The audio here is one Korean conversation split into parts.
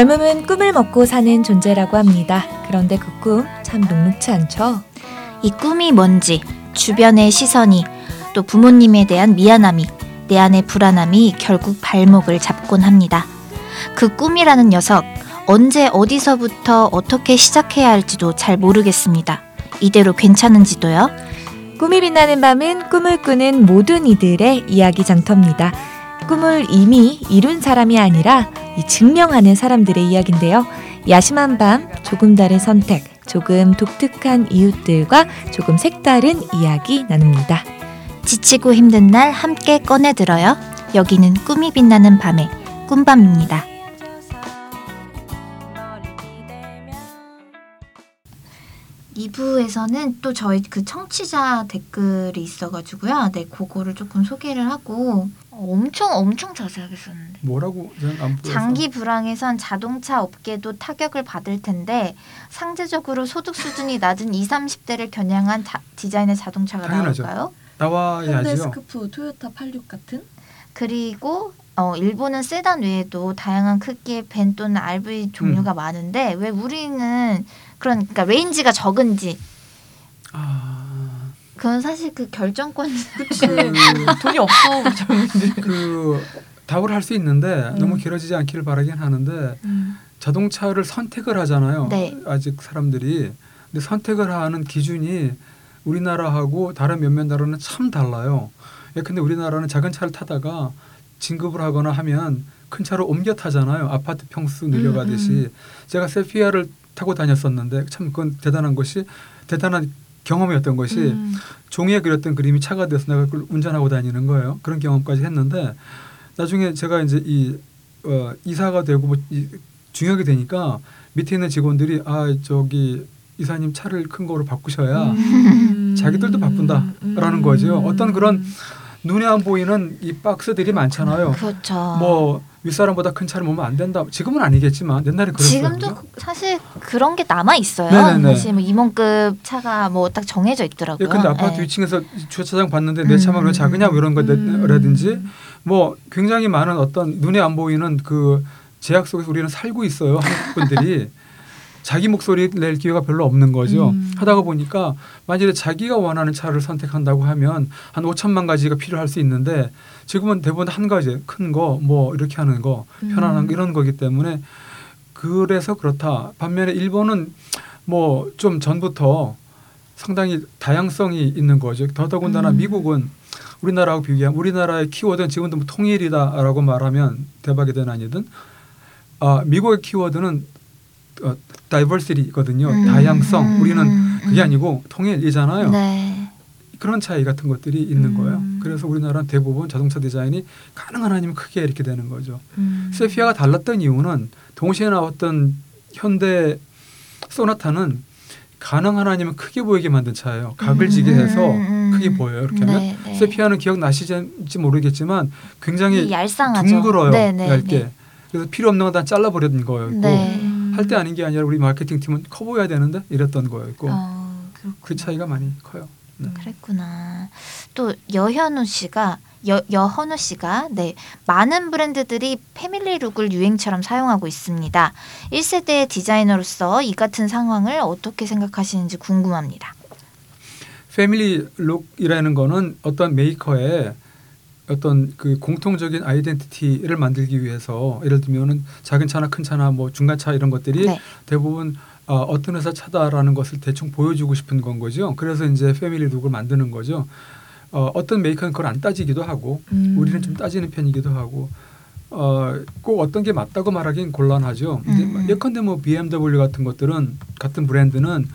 젊음은 꿈을 먹고 사는 존재라고 합니다. 그런데 그 꿈 참 녹록치 않죠? 이 꿈이 뭔지, 주변의 시선이, 또 부모님에 대한 미안함이, 내 안의 불안함이 결국 발목을 잡곤 합니다. 그 꿈이라는 녀석, 언제 어디서부터 어떻게 시작해야 할지도 잘 모르겠습니다. 이대로 괜찮은지도요? 꿈이 빛나는 밤은 꿈을 꾸는 모든 이들의 이야기 장터입니다. 꿈을 이미 이룬 사람이 아니라 이 증명하는 사람들의 이야기인데요. 야심한 밤, 조금 다른 선택, 조금 독특한 이웃들과 조금 색다른 이야기 나눕니다. 지치고 힘든 날 함께 꺼내 들어요. 여기는 꿈이 빛나는 밤의 꿈밤입니다. 2부에서는 또 저희 그 청취자 댓글이 있어가지고요. 네, 그거를 조금 소개를 하고 엄청 엄청 자세하게 썼는데. 뭐라고. 장기 불황에선 자동차 업계도 타격을 받을 텐데 상대적으로 소득 수준이 낮은 20, 30대를 겨냥한 자, 디자인의 자동차가 당연하죠. 나올까요? 나와야지요. 현대 스쿠프, 토요타 86 같은? 그리고 어, 일본은 세단 외에도 다양한 크기의 밴 또는 RV 종류가 많은데 왜 우리는 그런 그러니까 range가 적은지 아, 그건 사실 그 결정권 그치. 돈이 없어, 젊은들. 그 답을 할 수 있는데 음. 너무 길어지지 않기를 바라긴 하는데 자동차를 선택을 하잖아요. 네. 아직 사람들이. 근데 선택을 하는 기준이 우리나라하고 다른 몇몇 나라는 참 달라요. 예, 근데 우리나라는 작은 차를 타다가 진급을 하거나 하면 큰 차로 옮겨 타잖아요. 아파트 평수 늘려가듯이. 음, 제가 세피아를 타고 다녔었는데 참 그건 대단한 것이 대단한 경험이었던 것이 음. 종이에 그렸던 그림이 차가 돼서 내가 그걸 운전하고 다니는 거예요. 그런 경험까지 했는데 나중에 제가 이제 이 어, 이사가 되고 뭐 이, 중요하게 되니까 밑에 있는 직원들이 아 저기 이사님 차를 큰 거로 바꾸셔야 음. 자기들도 바꾼다라는 음. 거죠. 어떤 그런 눈에 안 보이는 이 박스들이 많잖아요. 그렇죠. 뭐 윗사람보다 큰 차를 모으면 안 된다. 지금은 아니겠지만 옛날에 그랬어요. 지금도 그- 사실 그런 게 남아 있어요. 네네네. 사실 뭐 임원급 차가 뭐 딱 정해져 있더라고요. 예, 근데 아파트 예. 위층에서 주차장 봤는데 내 차만 왜 음. 작으냐 뭐 이런 음. 거라든지 뭐 굉장히 많은 어떤 눈에 안 보이는 그 제약 속에서 우리는 살고 있어요 한국 분들이 자기 목소리 낼 기회가 별로 없는 거죠. 음. 하다가 보니까 만약에 자기가 원하는 차를 선택한다고 하면 한 5천만 가지가 필요할 수 있는데 지금은 대부분 한 가지 큰 거 뭐 이렇게 하는 거 편안한 거 이런 거기 때문에 그래서 그렇다. 반면에 일본은 뭐 좀 전부터 상당히 다양성이 있는 거죠. 더더군다나 음. 미국은 우리나라하고 비교하면 우리나라의 키워드는 지금도 뭐 통일이다라고 말하면 대박이 든 아니든 아, 미국의 키워드는 어, 다이버시티거든요. 음. 다양성. 음. 우리는 그게 아니고 통일이잖아요. 네. 그런 차이 같은 것들이 있는 음. 거예요. 그래서 우리나라는 대부분 자동차 디자인이 가능한 아니면 크게 이렇게 되는 거죠. 음. 세피아가 달랐던 이유는 동시에 나왔던 현대 소나타는 가능한 아니면 크게 보이게 만든 차예요. 각을 지게 해서 음, 음. 크게 보여요. 이렇게 하면 네, 네. 세피아는 기억나시는지 모르겠지만 굉장히 이 얄쌍하죠. 둥글어요. 네, 네, 얇게. 네. 그래서 필요 없는 건 다 잘라버리는 거였고 네. 할때 아닌 게 아니라 우리 마케팅 팀은 커 보여야 되는데 이랬던 거였고 어. 그 차이가 많이 커요. 네. 그랬구나. 또 여현우 씨가 여, 여헌우 씨가 네 많은 브랜드들이 family look을 유행처럼 사용하고 있습니다. 1세대 디자이너로서 이 같은 상황을 어떻게 생각하시는지 궁금합니다. family look이라는 거는 어떤 메이커의 어떤 그 공통적인 identity를 만들기 위해서 예를 들면은 작은 차나 큰 차나 뭐 중간 차 이런 것들이 네. 대부분 어, 어떤 회사 차다라는 것을 대충 보여주고 싶은 건 거죠. 그래서 이제 family look을 만드는 거죠. 어, 어떤 메이커는 그걸 안 따지기도 하고 음. 우리는 좀 따지는 편이기도 하고 어, 꼭 어떤 게 맞다고 말하기는 곤란하죠. 음, 음. 예컨대 뭐 BMW 같은 것들은 같은 브랜드는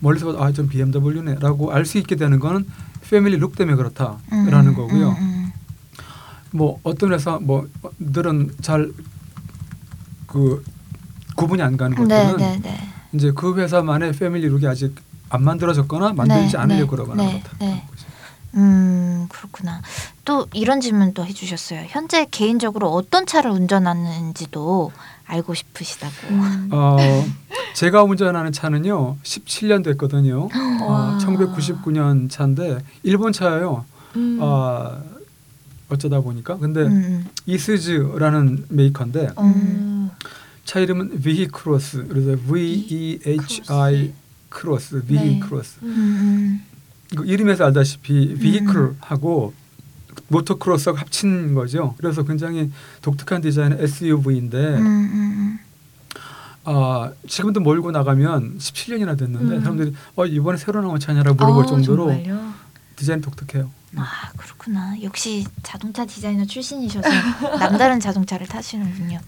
멀리서 봐도 아좀 BMW네라고 알 수 있게 되는 거는 family look 때문에 그렇다라는 음, 거고요. 뭐 어떤 회사 뭐들은 잘 그 구분이 안 가는 네, 것들은 네, 네. 이제 그 회사만의 패밀리 룩이 아직 안 만들어졌거나 만들지 네, 않으려고 네, 그러거나 네, 그렇다. 네. 음, 그렇구나. 또 이런 질문도 해주셨어요. 현재 개인적으로 어떤 차를 운전하는지도 알고 싶으시다고. 음. 어, 제가 운전하는 차는요 17년 됐거든요. 어, 와. 1999년 차인데 일본 차예요. 음. 어, 어쩌다 보니까 근데 음, 이스즈라는 메이커인데 음. 차 이름은 비히크로스 그래서 V E H I cross 비히크로스 음, 음. 그 이름에서 알다시피 vehicle하고 motocross하고 합친 거죠. 그래서 굉장히 독특한 디자인의 SUV인데 음, 음, 아 지금도 몰고 나가면 17년이나 됐는데 음. 사람들이 어 이번에 새로 나온 차냐라고 물어볼 아, 정도로 정말요? 디자인 이 독특해요. 음. 아 그렇구나. 역시 자동차 디자이너 출신이셔서 남다른 자동차를 타시는군요.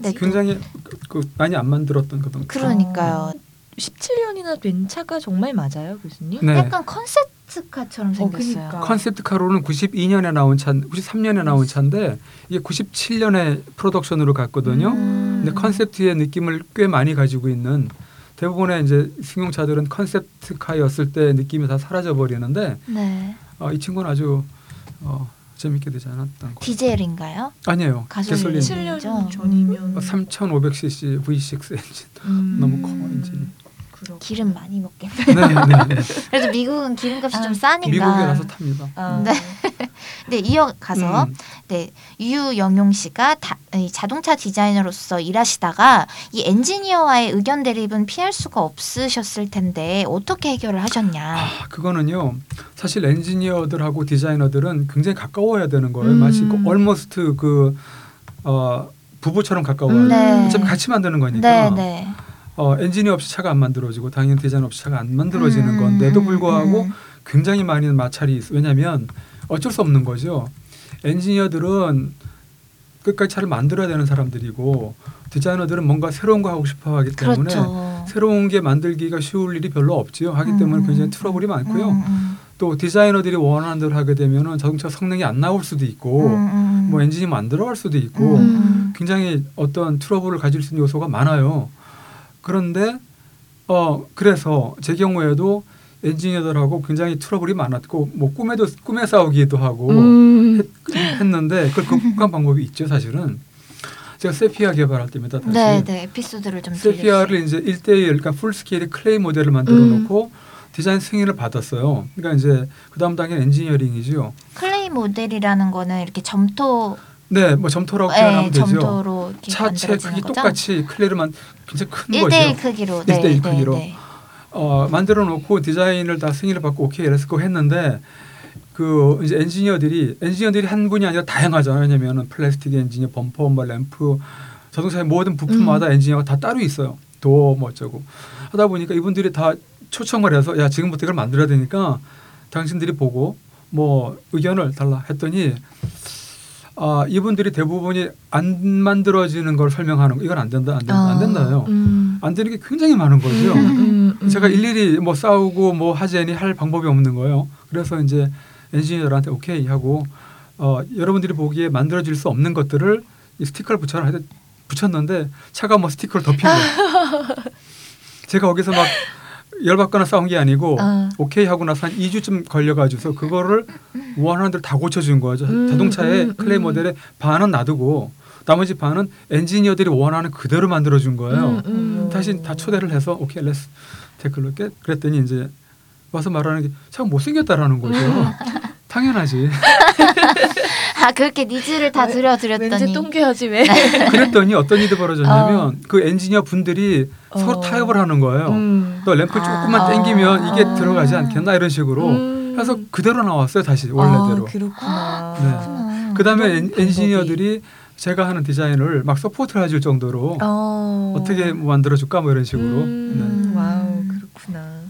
네, 굉장히 그, 그 많이 안 만들었던 그런 그러니까요. 17년이나 된 차가 정말 맞아요, 교수님? 네. 약간 컨셉트카처럼 어, 생겼어요. 그러니까. 컨셉트 카로는 92년에 나온 차, 93년에 나온 차인데 이게 97년에 production으로 갔거든요. 음. 근데 컨셉트의 느낌을 꽤 많이 가지고 있는 대부분의 이제 승용차들은 컨셉트카였을 때 느낌이 다 사라져 버리는데 네. 어, 이 친구는 아주 어, 재밌게 되지 않았던 거. 디젤인가요? 아니에요. 가솔린. 개솔린. 7년 죠. 전이면 3,500cc V6 엔진. 음. 너무 커, 엔진이. 그렇구나. 기름 많이 먹겠네. 네, 네, 네. 그래도 미국은 기름값이 아, 좀 싸니까. 미국이라서 탑니다. 아, 네. 네, 이어가서 음. 네, 유영용 씨가 다, 이 자동차 디자이너로서 일하시다가 이 엔지니어와의 의견 대립은 피할 수가 없으셨을 텐데 어떻게 해결을 하셨냐? 아, 그거는요. 사실 엔지니어들하고 디자이너들은 굉장히 가까워야 되는 거예요. 음. 마치 그 얼머스트 그 어, 부부처럼 가까워요. 음. 네. 어차피 같이 만드는 거니까. 네, 네. 어, 엔지니어 없이 차가 안 만들어지고 당연히 디자인 없이 차가 안 만들어지는 음, 건데도 음, 불구하고 음. 굉장히 많은 마찰이 있어. 왜냐하면 어쩔 수 없는 거죠. 엔지니어들은 끝까지 차를 만들어야 되는 사람들이고 디자이너들은 뭔가 새로운 거 하고 싶어 하기 때문에 그렇죠. 새로운 게 만들기가 쉬울 일이 별로 없지요. 하기 음, 때문에 음. 굉장히 트러블이 많고요. 음, 음. 또 디자이너들이 원하는 대로 하게 되면은 자동차 성능이 안 나올 수도 있고 음, 음. 뭐 엔진이 안 들어갈 수도 있고 음. 굉장히 어떤 트러블을 가질 수 있는 요소가 많아요. 그런데 어 그래서 제 경우에도 엔지니어들하고 굉장히 트러블이 많았고 뭐 꿈에도 꿈에 싸우기도 하고 음. 했, 는데 그걸 극복한 방법이 있죠 사실은 제가 세피아 개발할 때입니다 다시 네, 네. 에피소드를 좀 세피아를 이제 1대1 그러니까 full scale의 clay 모델을 만들어 음. 놓고 디자인 승인을 받았어요. 그러니까 이제 그 다음 단계는 엔지니어링이죠. clay 모델이라는 거는 이렇게 점토 네, 뭐 점토라고 네, 표현하면 되죠. 차체 크기 거죠? 똑같이 clay를만 굉장히 큰 거죠. 1대1 크기로 네, 일대일 네, 크기로. 네. 어, 만들어 놓고 디자인을 다 승인을 받고 오케이 그거 했는데 그 이제 엔지니어들이 엔지니어들이 한 분이 아니라 다양하잖아요. 왜냐면은 플라스틱 엔지니어, 범퍼, 뭐 램프, 자동차의 모든 부품마다 엔지니어가 다 따로 있어요. 도어 뭐 어쩌고 하다 보니까 이분들이 다 초청을 해서 야 지금부터 이걸 만들어야 되니까 당신들이 보고 뭐 의견을 달라 했더니 아 이분들이 대부분이 안 만들어지는 걸 설명하는 거 이건 안 된다 안 된다 안 아, 된다요. 음. 안 되는 게 굉장히 많은 거죠. 음, 음. 제가 일일이 뭐 싸우고 뭐 하자니 할 방법이 없는 거예요. 그래서 이제 엔지니어들한테 오케이 하고 어, 여러분들이 보기에 만들어질 수 없는 것들을 이 스티커를 붙여라 붙였는데 차가 뭐 스티커를 덮인 거예요. 제가 거기서 막 열받거나 싸운 게 아니고 아. 오케이 하고 나서 한 2주쯤 걸려가지고서 그거를 원하는 대로 다 고쳐준 거죠. 음, 자동차의 음, clay 음. 모델의 반은 놔두고 나머지 반은 엔지니어들이 원하는 그대로 만들어준 거예요. 음, 음. 다시 다 초대를 해서 오케이 let's 댓글로 깨 그랬더니 이제 와서 말하는 게 참 못생겼다라는 거죠. 음. 당연하지. 아 그렇게 니즈를 다 왜- 들여드렸더니 왠지 똥개하지 왜? 그랬더니 어떤 일이 벌어졌냐면 그 엔지니어 분들이 서로 어. 타협을 하는 거예요. 음. 또 램프 아. 조금만 당기면 이게 아. 들어가지 않겠나 이런 식으로 음. 해서 그대로 나왔어요 다시 원래대로. 아, 그렇구나. 네. 그렇구나. 그다음에 엔. 엔지니어들이 제가 하는 디자인을 막 서포트를 해줄 정도로 어. 어떻게 뭐 만들어줄까 뭐 이런 식으로. 음, 네. wow 그렇구나.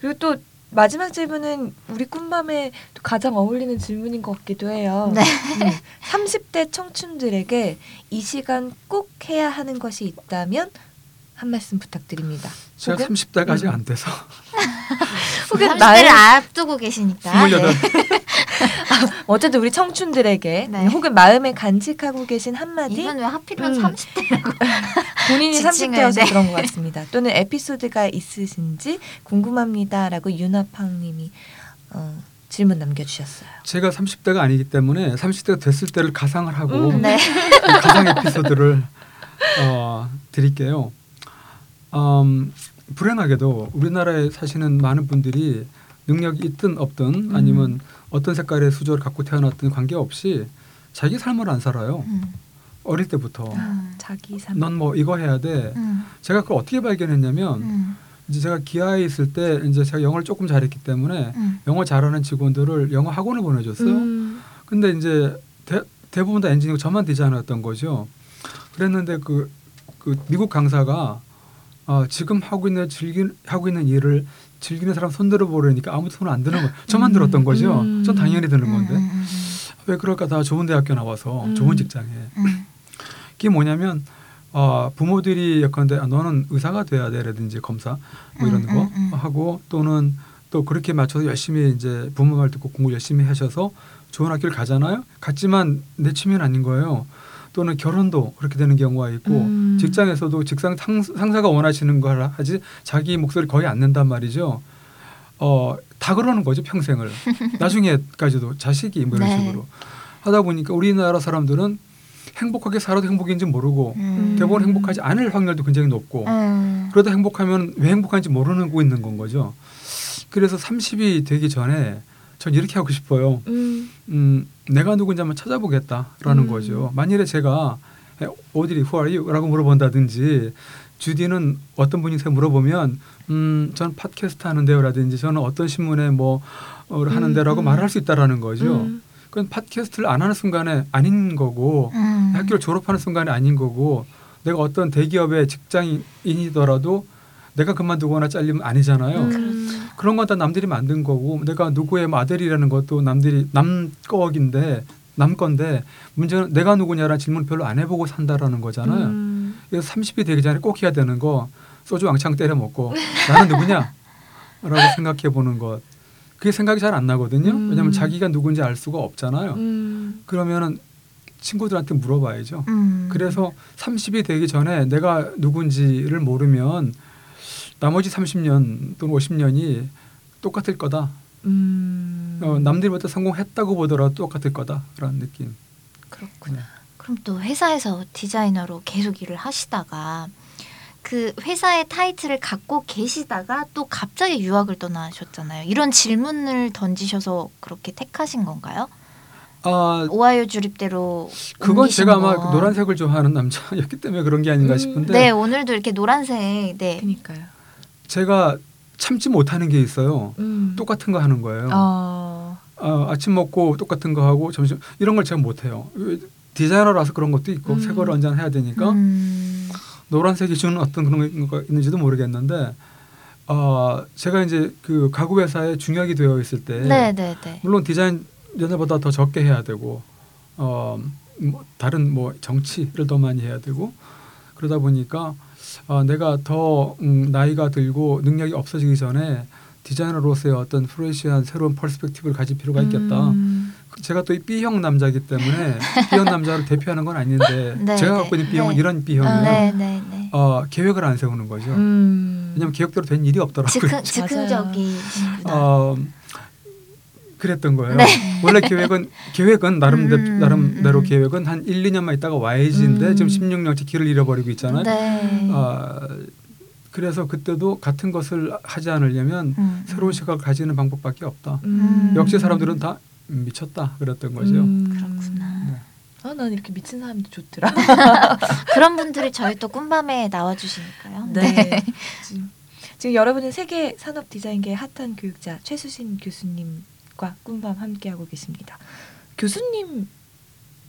그리고 또 마지막 질문은 우리 꿈밤에 또 가장 어울리는 질문인 것 같기도 해요. 네. 음, 30대 청춘들에게 이 시간 꼭 해야 하는 것이 있다면 한 말씀 부탁드립니다. 제가 혹은? 30대가 아직 음. 안 돼서 혹은 30대를 나의 앞두고 계시니까 28. 네. 어쨌든 우리 청춘들에게 네. 혹은 마음에 간직하고 계신 한마디 이분 왜 하필이면 음. 30대라고 본인이 지칭을, 30대여서 네. 그런 것 같습니다. 또는 에피소드가 있으신지 궁금합니다라고 윤아팡님이 어, 질문 남겨주셨어요. 제가 30대가 아니기 때문에 30대가 됐을 때를 가상을 하고 음, 네. 가상 에피소드를 어, 드릴게요. 음, 불행하게도 우리나라에 사시는 많은 분들이 능력이 있든 없든 아니면 어떤 색깔의 수저를 갖고 태어났든 관계없이 자기 삶을 안 살아요. 음. 어릴 때부터 음. 자기 삶. 넌 뭐 이거 해야 돼. 음. 제가 그걸 어떻게 발견했냐면 음. 이제 제가 기아에 있을 때 이제 제가 영어를 조금 잘했기 때문에 음. 영어 잘하는 직원들을 영어 학원을 보내줬어요. 음. 근데 이제 대, 대부분 다 엔지니어 저만 디자이너였던 거죠. 그랬는데 그, 그 미국 강사가 어, 지금 하고 있는 즐기 하고 있는 일을 즐기는 사람 손들어 보려니까 아무도 손을 안 드는 거예요. 저만 음. 들었던 거죠. 음. 전 당연히 드는 건데 음, 음, 왜 그럴까? 다 좋은 대학교 나와서 음. 좋은 직장에 음. 그게 뭐냐면 어, 부모들이 예컨대 아, 너는 의사가 돼야 돼라든지 검사 뭐 이런 음, 거 음, 음. 하고 또는 또 그렇게 맞춰서 열심히 이제 부모 말 듣고 공부 열심히 하셔서 좋은 학교를 가잖아요. 갔지만 내 취미는 아닌 거예요. 또는 결혼도 그렇게 되는 경우가 있고 음. 직장에서도 직장 상, 상사가 원하시는 걸 하지 자기 목소리 거의 안 낸단 말이죠. 어, 다 그러는 거죠 평생을 나중에까지도 자식이 뭐 이런 네. 식으로 하다 보니까 우리나라 사람들은 행복하게 살아도 행복인지 모르고 음. 대부분 행복하지 않을 확률도 굉장히 높고 음. 그러다 행복하면 왜 행복한지 모르고 있는 건 거죠. 그래서 30이 되기 전에 전 이렇게 하고 싶어요. 음. 음, 내가 누군지 한번 찾아보겠다라는 음. 거죠. 만일에 제가 어디리 who are you? 라고 물어본다든지 주디는 어떤 분이세요? 물어보면 음, 전 팟캐스트 하는데요라든지 저는 어떤 신문에 뭐 어, 하는데라고 음. 말할 수 있다라는 거죠. 음. 그건 팟캐스트를 안 하는 순간에 아닌 거고 음. 학교를 졸업하는 순간에 아닌 거고 내가 어떤 대기업의 직장인이더라도 내가 그만두거나 잘리면 아니잖아요. 음. 그런 건 다 남들이 만든 거고 내가 누구의 뭐 아들이라는 것도 남들이 남 거인데 남 건데 문제는 내가 누구냐라는 질문 별로 안 해보고 산다라는 거잖아요. 음. 그래서 30이 되기 전에 꼭 해야 되는 거 소주 왕창 때려 먹고 나는 누구냐? 라고 생각해 보는 것. 그게 생각이 잘 안 나거든요. 음. 왜냐하면 자기가 누군지 알 수가 없잖아요. 음. 그러면은 친구들한테 물어봐야죠. 음. 그래서 30이 되기 전에 내가 누군지를 모르면 나머지 30년 또는 50년이 똑같을 거다. 음. 어, 남들보다 성공했다고 보더라도 똑같을 거다라는 느낌. 그렇구나. 그럼 또 회사에서 디자이너로 계속 일을 하시다가 그 회사의 타이틀을 갖고 계시다가 또 갑자기 유학을 떠나셨잖아요. 이런 질문을 던지셔서 그렇게 택하신 건가요? 아 오하이오 주립대로 그건 제가 아마 건. 그 노란색을 좋아하는 남자였기 때문에 그런 게 아닌가 음, 싶은데 네 오늘도 이렇게 노란색 네 그니까요. 제가 참지 못하는 게 있어요. 음. 똑같은 거 하는 거예요. 어. 어, 아침 먹고 똑같은 거 하고 점심 이런 걸 제가 못해요. 디자이너라서 그런 것도 있고 음. 새 거를 언제 해야 되니까 음. 노란색이 주는 어떤 그런 거 있는지도 모르겠는데 어, 제가 이제 그 가구 회사에 중역이 되어 있을 때 네 네 네 물론 디자인 연애보다 더 적게 해야 되고 어, 뭐 다른 뭐 정치를 더 많이 해야 되고 그러다 보니까 어, 내가 더 음, 나이가 들고 능력이 없어지기 전에 디자이너로서의 어떤 fresh한 새로운 perspective를 가질 필요가 있겠다. 음. 제가 또 이 B형 남자이기 때문에 B형 남자를 대표하는 건 아닌데 네, 제가 네. 갖고 있는 B형은 네. 이런 B형이에요. 네 네 네 어, 계획을 안 세우는 거죠. 음. 왜냐하면 계획대로 된 일이 없더라고요. 즉흥 즉흥적이시구나 어, 그랬던 거예요. 네. 원래 계획은 계획은 나름 대, 음, 나름대로 음. 계획은 한 1, 2년만 있다가 와야지인데 음. 지금 16년째 길을 잃어버리고 있잖아요. 네. 아, 그래서 그때도 같은 것을 하지 않으려면 음, 새로운 음. 시각을 가지는 방법밖에 없다. 음. 역시 사람들은 다 미쳤다 그랬던 거죠. 음. 그렇구나. 네. 아, 난 이렇게 미친 사람도 좋더라. 그런 분들이 저희 또 꿈밤에 나와주시니까요. 네. 지금, 지금 여러분은 세계 산업 디자인계의 핫한 교육자 최수신 교수님 과 꿈밤 함께하고 계십니다.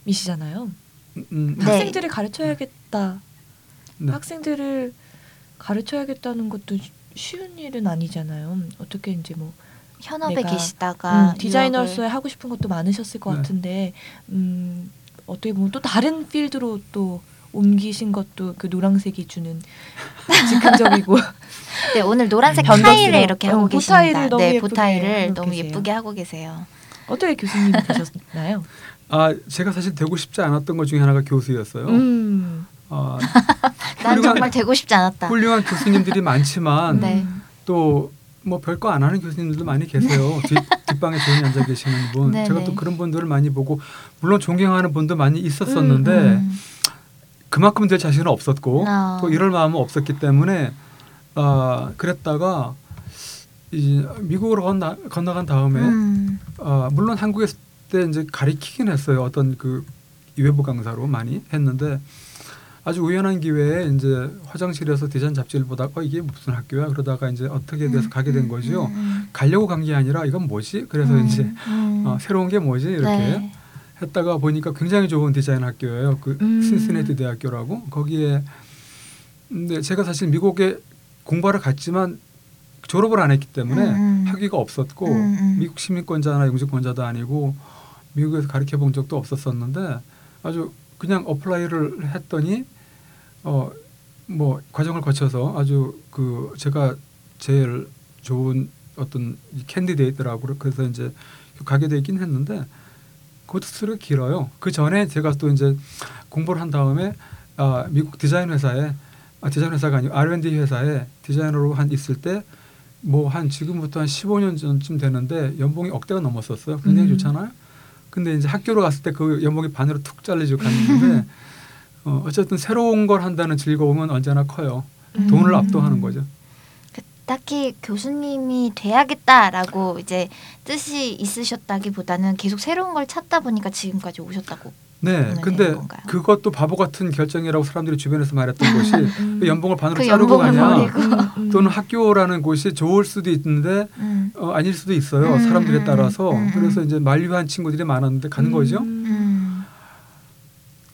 교수님이시잖아요. 음, 네. 학생들을 가르쳐야겠다. 네. 학생들을 가르쳐야겠다는 것도 쉬- 쉬운 일은 아니잖아요. 어떻게 이제 뭐 현업에 계시다가 음, 디자이너로서의 유학을- 하고 싶은 것도 많으셨을 것 네. 같은데 음, 어떻게 보면 또 다른 필드로 또 옮기신 것도 그 노란색이 주는 즉흥적이고 네, 오늘 노란색 변덕스러워. 타일을 이렇게 하고 어, 계십니다. 보타이를 너무 네, 예쁘게 보타이를 하고 너무 계세요. 예쁘게 하고 계세요. 어떻게 교수님이 되셨나요? 아 제가 사실 되고 싶지 않았던 것 중에 하나가 교수였어요. 음. 아, 난 훌륭한- 정말 되고 싶지 않았다. 훌륭한 교수님들이 많지만 네. 또뭐 별거 안 하는 교수님들도 많이 계세요. 뒷, 뒷방에 조용히 앉아 계시는 분. 네네. 제가 또 그런 분들을 많이 보고 물론 존경하는 분도 많이 있었었는데 음. 그만큼 될 자신은 없었고 아. 또 이럴 마음은 없었기 때문에 아 그랬다가 이제 미국으로 건너, 건너간 다음에 음. 아 물론 한국에 있을 때 이제 가리키긴 했어요. 어떤 그 외부 강사로 많이 했는데 아주 우연한 기회에 이제 화장실에서 디자인 잡지를 보다가 어, 이게 무슨 학교야 그러다가 이제 어떻게 돼서 가게 된 거죠. 음, 가려고 간 게 아니라 이건 뭐지? 그래서 음, 이제 음. 어, 새로운 게 뭐지 이렇게 네. 했다가 보니까 굉장히 좋은 디자인 학교예요. 그 음. 신시내티 대학교라고 거기에 근데 제가 사실 미국에 공부하러 갔지만 졸업을 안 했기 때문에 음, 음. 학위가 없었고 음, 음. 미국 시민권자나 영주권자도 아니고 미국에서 가르쳐 본 적도 없었었는데 아주 그냥 apply를 했더니 어 뭐 과정을 거쳐서 아주 그 제가 제일 좋은 어떤 이 candidate라고 그래서 이제 가게 되긴 했는데 그것도 스토리가 길어요. 그 전에 제가 또 이제 공부를 한 다음에 아, 미국 디자인 회사에 아, 디자인 회사가 아니고 R&D 회사에 디자이너로 한 있을 때 뭐 한 지금부터 한 15년 전쯤 되는데 연봉이 억대가 넘었었어요. 굉장히 음. 좋잖아요. 근데 이제 학교로 갔을 때 그 연봉이 반으로 툭 잘리지고 갔는데 어, 어쨌든 새로운 걸 한다는 즐거움은 언제나 커요. 음. 돈을 압도하는 거죠. 그 딱히 교수님이 돼야겠다라고 이제 뜻이 있으셨다기보다는 계속 새로운 걸 찾다 보니까 지금까지 오셨다고. 네, 근데? 그것도 바보 같은 결정이라고 사람들이 주변에서 말했던 것이 음. 그 연봉을 반으로 그 자르고 가냐. 음, 음. 또는 학교라는 곳이 좋을 수도 있는데 음. 어, 아닐 수도 있어요 음, 사람들에 음, 따라서. 그래서 이제 만류한 친구들이 많았는데 간 거죠 음.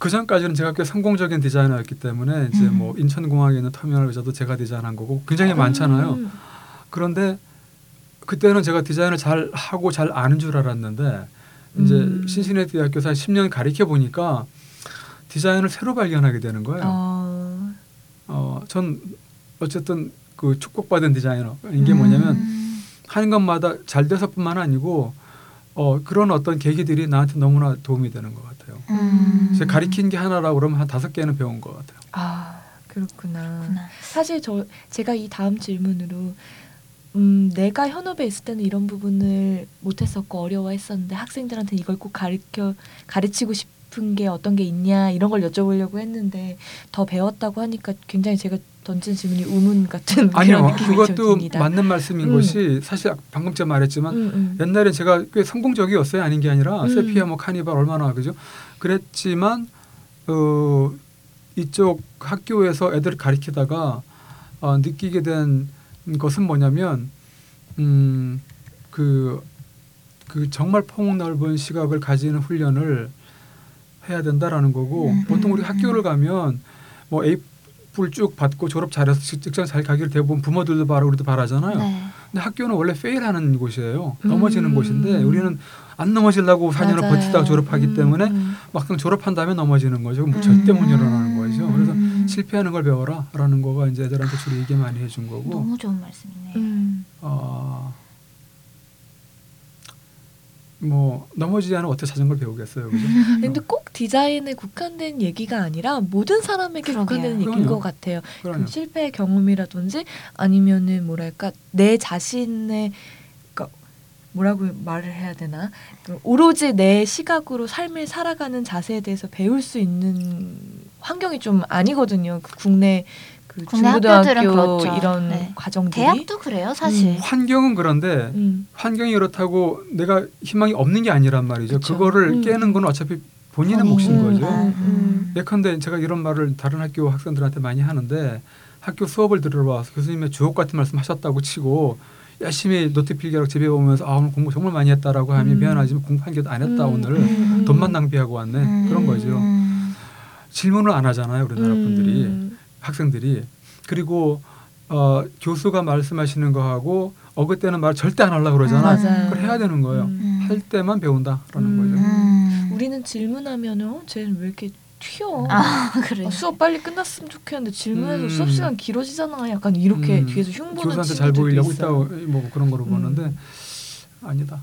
그 전까지는 제가 꽤 성공적인 디자이너였기 때문에 이제 음. 뭐 인천공항에 있는 터미널 의자도 제가 디자인한 거고 굉장히 많잖아요 음. 그런데 그때는 제가 디자인을 잘 하고 잘 아는 줄 알았는데 이제 음. 신시내티 대학교에서 한 10년 가르쳐 보니까 디자인을 새로 발견하게 되는 거예요. 어. 어, 전 어쨌든 그 축복받은 디자이너 이게 뭐냐면 음. 하는 것마다 잘 돼서뿐만 아니고 어, 그런 어떤 계기들이 나한테 너무나 도움이 되는 것 같아요. 음. 제가 가리킨 게 하나라 그러면 한 다섯 개는 배운 것 같아요. 아 그렇구나. 그렇구나. 사실 저 제가 이 다음 질문으로 음, 내가 현업에 있을 때는 이런 부분을 못했었고 어려워했었는데 학생들한테 이걸 꼭 가르쳐 가르치고 싶 은 게 어떤 게 있냐 이런 걸 여쭤보려고 했는데 더 배웠다고 하니까 굉장히 제가 던진 질문이 우문 같은 그런 아니요, 느낌이 좀 그것도 듭니다. 맞는 말씀인 음. 것이 사실 방금 제가 말했지만 음, 음. 옛날에 제가 꽤 성공적이었어요. 아닌 게 아니라 음. 세피아 뭐 카니발 얼마나 그죠? 그랬지만 어 이쪽 학교에서 애들 가르치다가 어, 느끼게 된 것은 뭐냐면 음그 그 정말 폭넓은 시각을 가지는 훈련을 해야 된다라는 거고 음, 보통 우리 음, 학교를 음. 가면 뭐 A 뿔쭉 받고 졸업 잘해서 직- 직장 잘 가기를 대부분 부모들도 바라고 우리도 바라잖아요. 네. 근데 학교는 원래 페일하는 곳이에요. 음. 넘어지는 곳인데 우리는 안 넘어지려고 4년을 맞아요. 버티다가 졸업하기 음, 때문에 음. 막상 졸업한 다음에 넘어지는 거죠. 그럼 음. 절대 못 일어나는 거죠. 그래서 음. 실패하는 걸 배워라라는 거가 이제 애들한테 주로 얘기 많이 해준 거고. 너무 좋은 말씀이네요. 음. 어, 뭐 넘어지지 않으면 어떻게 자전거를 배우겠어요, 그죠? 근데 꼭 디자인에 국한된 얘기가 아니라 모든 사람에게 그러게요. 국한되는 얘기인 그럼요. 것 같아요. 그럼요. 그 실패의 경험이라든지 아니면은 뭐랄까 내 자신의 그러니까 뭐라고 말을 해야 되나 그 오로지 내 시각으로 삶을 살아가는 자세에 대해서 배울 수 있는 환경이 좀 아니거든요. 그 국내 그 국내 학교들은 중고등학교 그렇죠. 이런 네. 과정들이 대학도 그래요, 사실. 음. 환경은 그런데 음. 환경이 그렇다고 내가 희망이 없는 게 아니란 말이죠. 그쵸. 그거를 음. 깨는 건 어차피 본인의 본인. 몫인 거죠. 음, 음. 예컨대 제가 이런 말을 다른 학교 학생들한테 많이 하는데 학교 수업을 들으러 와서 교수님의 주옥 같은 말씀 하셨다고 치고 열심히 노트 필기하고 집에 오면서 아 오늘 공부 정말 많이 했다라고 하면 음. 미안하지만 공부 한 개도 안 했다 음, 오늘 음, 돈만 음. 낭비하고 왔네 음. 그런 거죠. 음. 질문을 안 하잖아요 우리나라 분들이 음. 학생들이 그리고 어, 교수가 말씀하시는 거하고 어그때는 말 절대 안 하려고 그러잖아요. 맞아요. 그걸 해야 되는 거예요. 음. 할 때만 배운다라는 음. 거죠. 음. 우리는 질문하면은 어, 쟤는 왜 이렇게 튀어? 아, 그래. 아, 수업 빨리 끝났으면 좋겠는데 질문해서 음. 수업 시간 길어지잖아. 약간 이렇게 음. 뒤에서 흉보는 교수한테 잘 친구들도 보이려고 있어요. 있다 뭐 그런 거로 음. 보는데 아니다.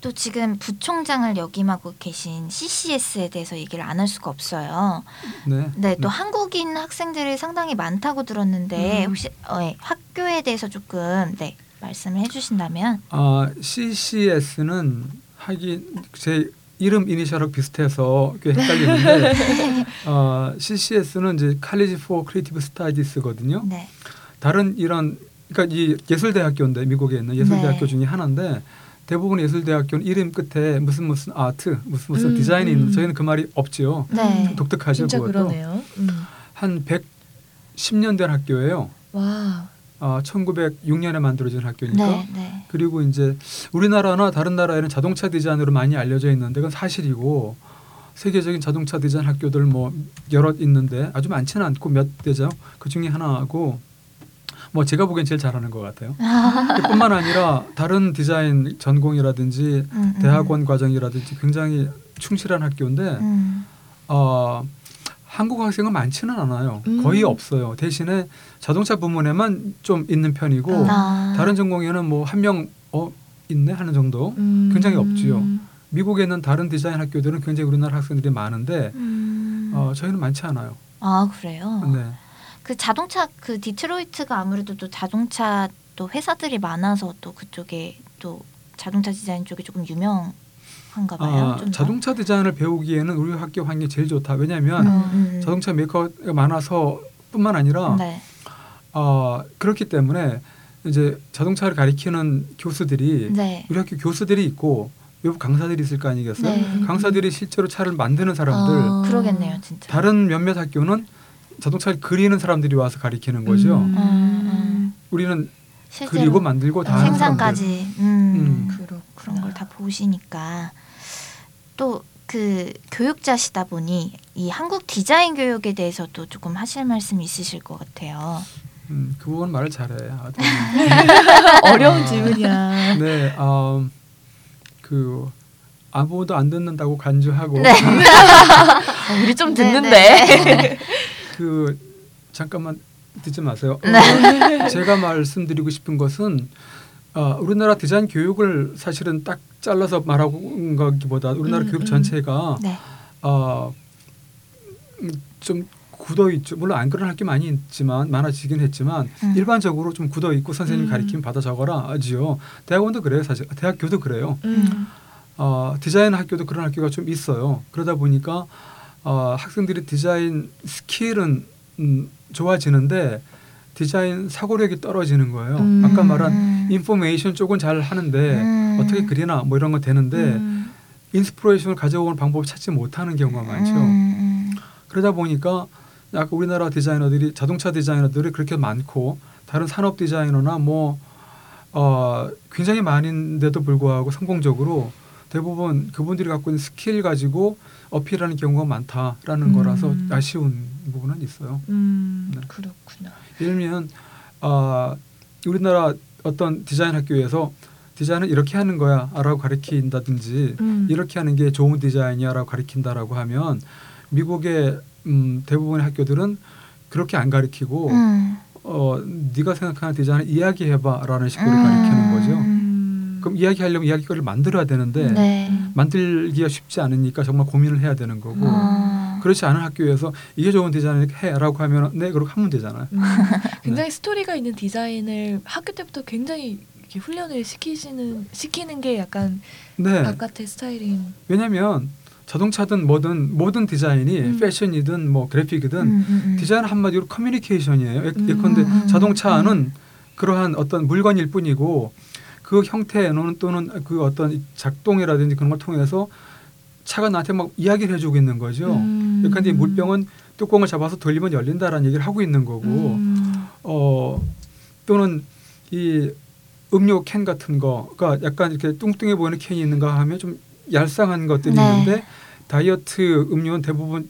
또 지금 부총장을 역임하고 계신 CCS에 대해서 얘기를 안 할 수가 없어요. 네. 네, 또 한국인 학생들이 상당히 많다고 들었는데 음. 혹시 어, 예, 학교에 대해서 조금 네 말씀을 해주신다면. 아 CCS는 하긴 제 이름 이니셜하고 비슷해서 꽤 헷갈리는데 어, CCS는 이제 College for Creative Studies거든요. 네. 다른 이런 그러니까 이 예술대학교인데 미국에 있는 예술대학교 네. 중에 하나인데 대부분 예술대학교는 이름 끝에 무슨 무슨 아트, 무슨 무슨 음, 디자인이 음. 있는 저희는 그 말이 없지요. 네. 독특하죠 진짜 그것도. 그러네요. 음. 한 110년 된 학교예요. 와. 아, 1906년에 만들어진 학교니까. 네, 네. 그리고 이제 우리나라나 다른 나라에는 자동차 디자인으로 많이 알려져 있는데 그건 사실이고 세계적인 자동차 디자인 학교들 뭐 여러 있는데 아주 많지는 않고 몇 대죠. 그 중에 하나고 뭐 제가 보기엔 제일 잘하는 것 같아요. 뿐만 아니라 다른 디자인 전공이라든지 음, 음. 대학원 과정이라든지 굉장히 충실한 학교인데 음. 어, 한국 학생은 많지는 않아요. 음. 거의 없어요. 대신에 자동차 부문에만 좀 있는 편이고 아. 다른 전공에는 뭐 한 명 어, 있네 하는 정도. 음. 굉장히 없지요. 미국에 있는 다른 디자인 학교들은 굉장히 우리나라 학생들이 많은데 음. 어, 저희는 많지 않아요. 아 그래요. 네. 그 자동차 그 디트로이트가 아무래도 또 자동차 또 회사들이 많아서 또 그쪽에 또 자동차 디자인 쪽이 조금 유명 한가 봐요. 아? 자동차 디자인을 배우기에는 우리 학교 환경이 제일 좋다. 왜냐하면 음, 음. 자동차 메이커가 많아서 뿐만 아니라 네. 어, 그렇기 때문에 이제 자동차를 가리키는 교수들이 네. 우리 학교 교수들이 있고 외부 강사들이 있을 거 아니겠어요? 네. 강사들이 실제로 차를 만드는 사람들 아. 그러겠네요, 진짜. 다른 몇몇 학교는 자동차를 그리는 사람들이 와서 가리키는 거죠. 음. 음. 우리는 실제로 그리고 만들고 다. 생산까지 음, 음. 그렇구나. 그런 걸 다 보시니까 또 그 교육자시다 보니 이 한국 디자인 교육에 대해서도 조금 하실 말씀 있으실 것 같아요. 음, 그 부분 말을 잘해. 아, 어려운 아. 질문이야. 네, 어, 그 아무도 안 듣는다고 간주하고 네. 어, 우리 좀 네, 듣는데. 네. 그 잠깐만 듣지 마세요. 네. 어, 제가 말씀드리고 싶은 것은 어, 우리나라 디자인 교육을 사실은 딱 잘라서 말하고 거기보다 우리나라 음, 교육 음. 전체가 네. 어, 음, 좀 굳어 있죠. 물론 안 그런 학교 많이 있지만 많아지긴 했지만 음. 일반적으로 좀 굳어 있고 선생님 음. 가리킴 받아 적어라 하지요. 대학원도 그래요, 사실. 대학교도 그래요. 음. 어, 디자인 학교도 그런 학교가 좀 있어요. 그러다 보니까 어, 학생들이 디자인 스킬은 음, 좋아지는데 디자인 사고력이 떨어지는 거예요. 음. 아까 말한 음. information 쪽은 잘 하는데 음. 어떻게 그리나 뭐 이런 건 되는데 음. inspiration을 가져오는 방법을 찾지 못하는 경우가 많죠. 음, 그러다 보니까 아까 우리나라 디자이너들이 자동차 디자이너들이 그렇게 많고 다른 산업 디자이너나 뭐 어, 굉장히 많은데도 불구하고 성공적으로 대부분 그분들이 갖고 있는 스킬 가지고 어필하는 경우가 많다라는 음. 거라서 아쉬운 부분은 있어요. 음. 네. 그렇구나. 예를 들면 어, 우리나라 어떤 디자인 학교에서 디자인은 이렇게 하는 거야라고 가르친다든지 음. 이렇게 하는 게 좋은 디자인이야라고 가르친다라고 하면 미국의 음, 대부분의 학교들은 그렇게 안 가르치고 음. 어 네가 생각하는 디자인을 이야기해봐라는 식으로 음. 가르치는 거죠. 음. 그럼 이야기하려면 이야기거리를 만들어야 되는데 네. 음. 만들기가 쉽지 않으니까 정말 고민을 해야 되는 거고 아. 그렇지 않은 학교에서 이게 좋은 디자인을 해라고 하면 네 그렇게 하면 되잖아요. 음. 굉장히 스토리가 있는 디자인을 학교 때부터 굉장히 이렇게 훈련을 시키시는 시키는 게 약간 네. 바깥의 스타일인. 왜냐하면 자동차든 뭐든 모든 디자인이 음. 패션이든 뭐 그래픽이든 음, 음, 음. 디자인 한마디로 커뮤니케이션이에요. 예- 음, 자동차는 그러한 어떤 물건일 뿐이고 그 형태는 또는 그 어떤 작동이라든지 그런 걸 통해서 차가 나한테 막 이야기를 해주고 있는 거죠. 음. 예컨대 이 물병은 뚜껑을 잡아서 돌리면 열린다라는 얘기를 하고 있는 거고 음. 어 또는 이 음료 캔 같은 거가 약간 이렇게 뚱뚱해 보이는 캔이 있는가 하면 좀 얄쌍한 것들이 네. 있는데 다이어트 음료는 대부분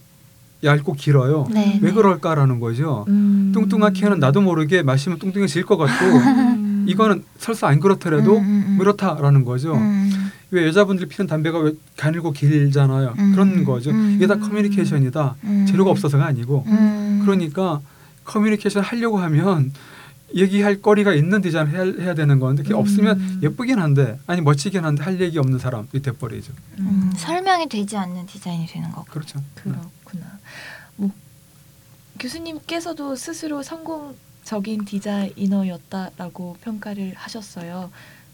얇고 길어요. 네, 왜 네. 그럴까라는 거죠. 음. 뚱뚱한 캔은 나도 모르게 마시면 뚱뚱해질 것 같고 음. 이거는 설사 안 그렇더라도 음, 음, 음. 그렇다라는 거죠. 음. 왜 여자분들이 피는 담배가 왜 가늘고 길잖아요. 음, 그런 거죠. 음. 이게 다 커뮤니케이션이다. 음. 재료가 없어서가 아니고 음. 그러니까 커뮤니케이션 하려고 하면 얘기할 거리가 있는 디자인 해야, 해야 되는 건데 그게 음. 없으면 예쁘긴 한데 아니 멋지긴 한데 할 얘기 없는 사람 이 돼버리죠. 음, 설명이 되지 않는 디자인이 되는 거고. 그렇죠. 네. 그렇구나. 뭐 교수님께서도 스스로 성공 적인 디자이너였다라고 평가를 하셨어요.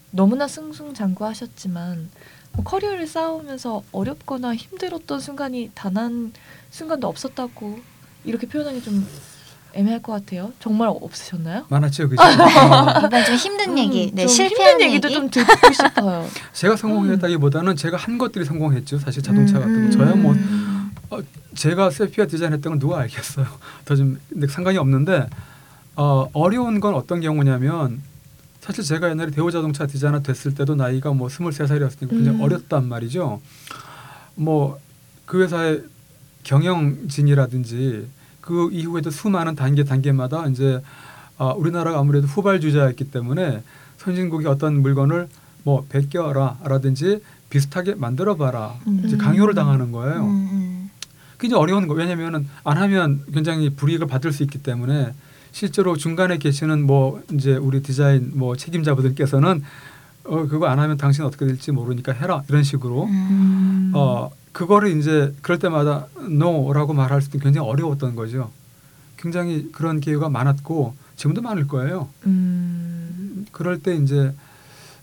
너무나 승승장구하셨지만 뭐 커리어를 쌓으면서 어렵거나 힘들었던 순간이 단 한 순간도 없었다고 이렇게 표현하기 좀 애매할 것 같아요. 정말 없으셨나요? 많았죠, 그죠? 어, 이번 좀 힘든 얘기, 음, 네좀 실패한 힘든 얘기도 얘기. 좀 듣고 싶어요. 제가 성공했다기보다는 제가 한 것들이 성공했죠. 사실 자동차 같은 거. 저야 뭐 음. 제가 세피아 디자인했던 건 누가 알겠어요. 더 좀 상관이 없는데 어, 어려운 건 어떤 경우냐면 사실 제가 옛날에 대우 자동차 디자이너 됐을 때도 나이가 뭐 스물세 살이었으니까 굉장히 음. 어렸단 말이죠. 뭐 그 회사의 경영진이라든지 그 이후에도 수많은 단계 단계마다 이제 아, 우리나라가 아무래도 후발주자였기 때문에 선진국이 어떤 물건을 뭐 베껴라라든지 비슷하게 만들어봐라 이제 음. 강요를 당하는 거예요. 음, 음. 굉장히 어려운 거 왜냐면은 안 하면 굉장히 불이익을 받을 수 있기 때문에 실제로 중간에 계시는 뭐 이제 우리 디자인 뭐 책임자분들께서는 어 그거 안 하면 당신 어떻게 될지 모르니까 해라 이런 식으로 음. 어 그거를 이제 그럴 때마다 no라고 말할 수도 굉장히 어려웠던 거죠. 굉장히 그런 기회가 많았고 지금도 많을 거예요. 음. 그럴 때 이제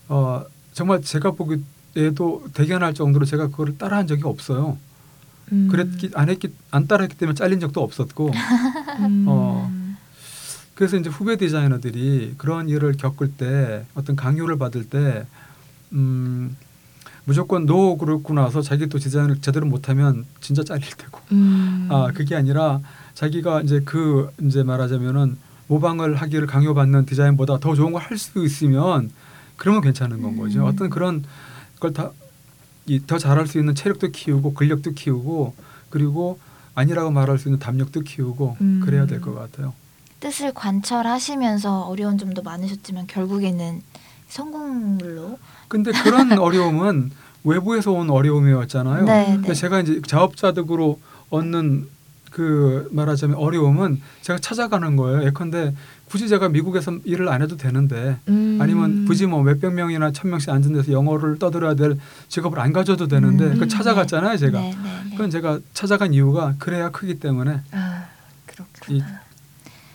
어 정말 제가 보기에도 대견할 정도로 제가 그거를 따라한 적이 없어요. 음. 그랬기 안 했기 안 따라했기 때문에 잘린 적도 없었고 음. 어. 그래서 이제 후배 디자이너들이 그런 일을 겪을 때 어떤 강요를 받을 때 음, 무조건 노 그렇고 나서 자기 또 디자인을 제대로 못하면 진짜 잘릴 테고 음. 아 그게 아니라 자기가 이제 그 이제 말하자면은 모방을 하기를 강요받는 디자인보다 더 좋은 걸 할 수 있으면 그러면 괜찮은 건 거죠. 음. 어떤 그런 걸 다 이 더 잘할 수 있는 체력도 키우고 근력도 키우고 그리고 아니라고 말할 수 있는 담력도 키우고 음. 그래야 될 것 같아요. 뜻을 관철하시면서 어려운 점도 많으셨지만 결국에는 성공물로 근데 그런 어려움은 외부에서 온 어려움이었잖아요. 네, 근데 네. 제가 이제 자업자득으로 얻는 그 말하자면 어려움은 제가 찾아가는 거예요. 예컨대 굳이 제가 미국에서 일을 안 해도 되는데 음. 아니면 굳이 뭐 몇백 명이나 천 명씩 앉은 데서 영어를 떠들어야 될 직업을 안 가져도 되는데 음. 그 찾아갔잖아요, 제가. 네, 네, 네. 그건 제가 찾아간 이유가 그래야 크기 때문에 아이 그렇구나.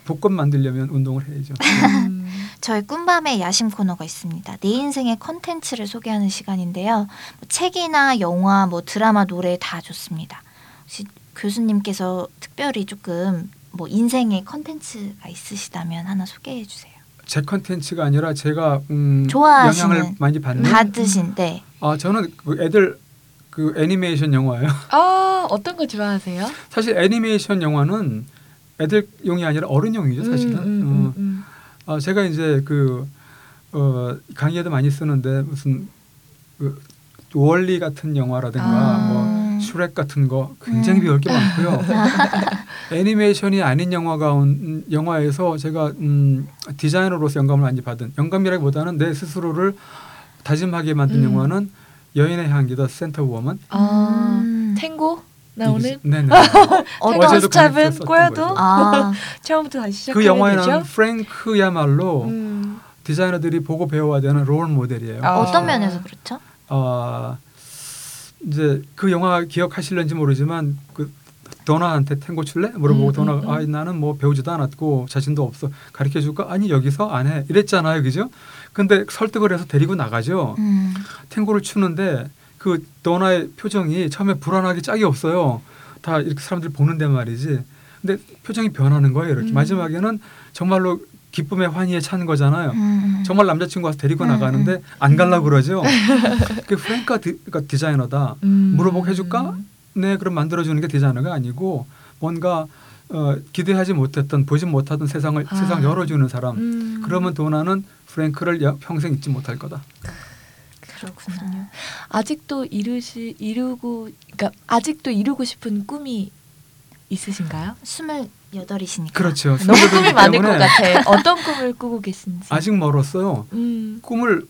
복권 만들려면 운동을 해야죠. 음. 저희 꿈밤의 야심 코너가 있습니다. 내 인생의 컨텐츠를 소개하는 시간인데요. 뭐 책이나 영화, 뭐 드라마, 노래 다 좋습니다. 혹시 교수님께서 특별히 조금 뭐 인생의 컨텐츠가 있으시다면 하나 소개해 주세요. 제 컨텐츠가 아니라 제가 음, 좋아하시는 영향을 많이 받는 받으신데 아 저는 그 애들 그 애니메이션 영화예요. 아 어떤 거 좋아하세요? 사실 애니메이션 영화는 애들용이 아니라 어른용이죠 사실은. 음, 음, 어. 음, 음. 아, 제가 이제 그 어, 강의에도 많이 쓰는데 무슨 그 월리 같은 영화라든가 아. 뭐 슈렉 같은 거 굉장히 음. 배울 게 많고요. 애니메이션이 아닌 영화가 온 음, 영화에서 제가 음, 디자이너로서 영감을 많이 받은 영감이라기보다는 내 스스로를 다짐하게 만든 음. 영화는 여인의 향기 더 센터 워먼. 아 음. 탱고 나오는 네네. 어, 탱고 어제도 스탑은 강의했었던 꼬야도 거죠. 아, 처음부터 다시 그 시작해야 영화에 되죠? 나오는 프랭크야말로 음. 디자이너들이 보고 배워야 되는 롤 모델이에요. 아. 어떤 면에서 그렇죠? 어, 이제 그 영화 기억하실런지 모르지만 그 도나한테 탱고 출래? 물어보고 음, 도나가 음, 음. 아 나는 뭐 배우지도 않았고 자신도 없어 가르쳐 줄까? 아니 여기서 안 해. 이랬잖아요, 그죠? 근데 설득을 해서 데리고 나가죠. 음. 탱고를 추는데 그 도나의 표정이 처음에 불안하기 짝이 없어요. 다 이렇게 사람들 보는데 말이지. 근데 표정이 변하는 거예요. 이렇게 음. 마지막에는 정말로 기쁨의 환희에 찬 거잖아요. 음. 정말 남자친구 와서 데리고 음, 나가는데 음. 안 갈라 그러죠. 그 프랭크가 디, 가 디자이너다. 음. 물어보고 해줄까? 네, 그럼 만들어주는 게 디자이너가 아니고 뭔가 어, 기대하지 못했던 보지 못하던 세상을 아. 세상 열어주는 사람. 음. 그러면 도나는 프랭크를 여- 평생 잊지 못할 거다. 그렇구나. 아직도 이루시 이루고 그러니까 아직도 이루고 싶은 꿈이 있으신가요? 스물 여덟이시니까. 그렇죠. 너무 꿈이 많을 것 같아. 어떤 꿈을 꾸고 계신지. 아직 멀었어요. 음. 꿈을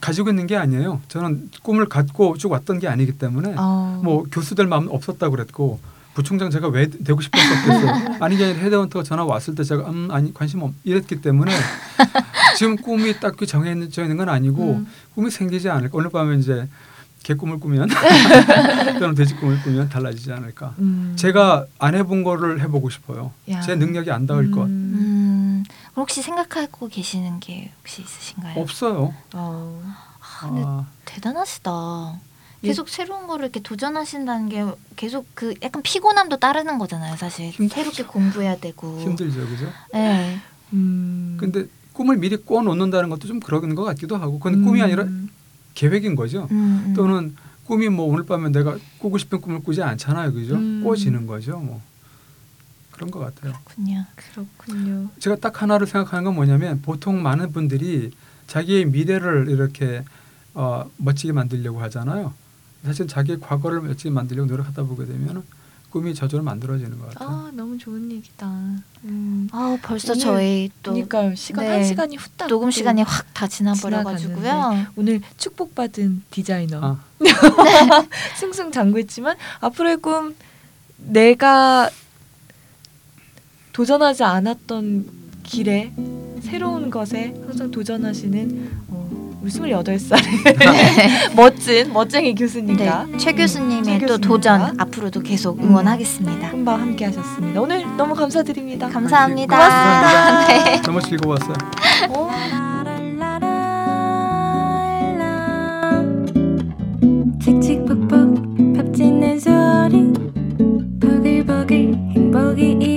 가지고 있는 게 아니에요. 저는 꿈을 갖고 쭉 왔던 게 아니기 때문에 어. 뭐 교수될 마음 없었다고 그랬고 부총장 제가 왜 되고 싶었겠어요. 아니 게 아니라 헤드헌터가 전화 왔을 때 제가 음 아니 관심 없 이랬기 때문에 지금 꿈이 딱히 정해져 있는 건 아니고 음. 꿈이 생기지 않을까. 오늘 밤에 이제 개 꿈을 꾸면 또는 돼지 꿈을 꾸면 달라지지 않을까. 음. 제가 안 해본 거를 해보고 싶어요. 야. 제 능력이 안 닿을 것 음. 음. 혹시 생각하고 계시는 게 혹시 있으신가요? 없어요. 어. 아, 근데 아, 대단하시다. 계속 새로운 거를 이렇게 도전하신다는 게 계속 그 약간 피곤함도 따르는 거잖아요, 사실. 힘들죠. 새롭게 공부해야 되고. 힘들죠, 그죠? 네. 음. 근데 꿈을 미리 꿔 놓는다는 것도 좀 그런 것 같기도 하고, 그건 꿈이 아니라 음. 계획인 거죠. 음, 음. 또는 꿈이 뭐 오늘 밤에 내가 꾸고 싶은 꿈을 꾸지 않잖아요, 그죠? 음. 꿔지는 거죠, 뭐 그런 것 같아요. 그렇군요. 그렇군요. 제가 딱 하나를 생각하는 건 뭐냐면 보통 많은 분들이 자기의 미래를 이렇게 어, 멋지게 만들려고 하잖아요. 사실 자기의 과거를 멋지게 만들려고 노력하다 보게 되면 꿈이 저절로 만들어지는 것 같아요. 아 너무 좋은 얘기다. 음. 아, 벌써 오늘 저희 또 그러니까요. 시간 네. 한 시간이 후딱 녹음 또 시간이 확 다 지나버려가지고요. 오늘 축복받은 디자이너 아, 승승장구했지만 앞으로의 꿈 내가 도전하지 않았던 길에 새로운 것에 항상 도전하시는 어, 우리 28살의 멋진 멋쟁이 교수님과 네, 최 교수님의 최 또 교수님과 도전 앞으로도 계속 응원하겠습니다. 금방 함께 하셨습니다. 오늘 너무 감사드립니다. 감사합니다. 고맙습니다. 네. 너무 즐거웠어요. 어, 칙칙폭폭 밥 짓는 소리 버글버글 행복이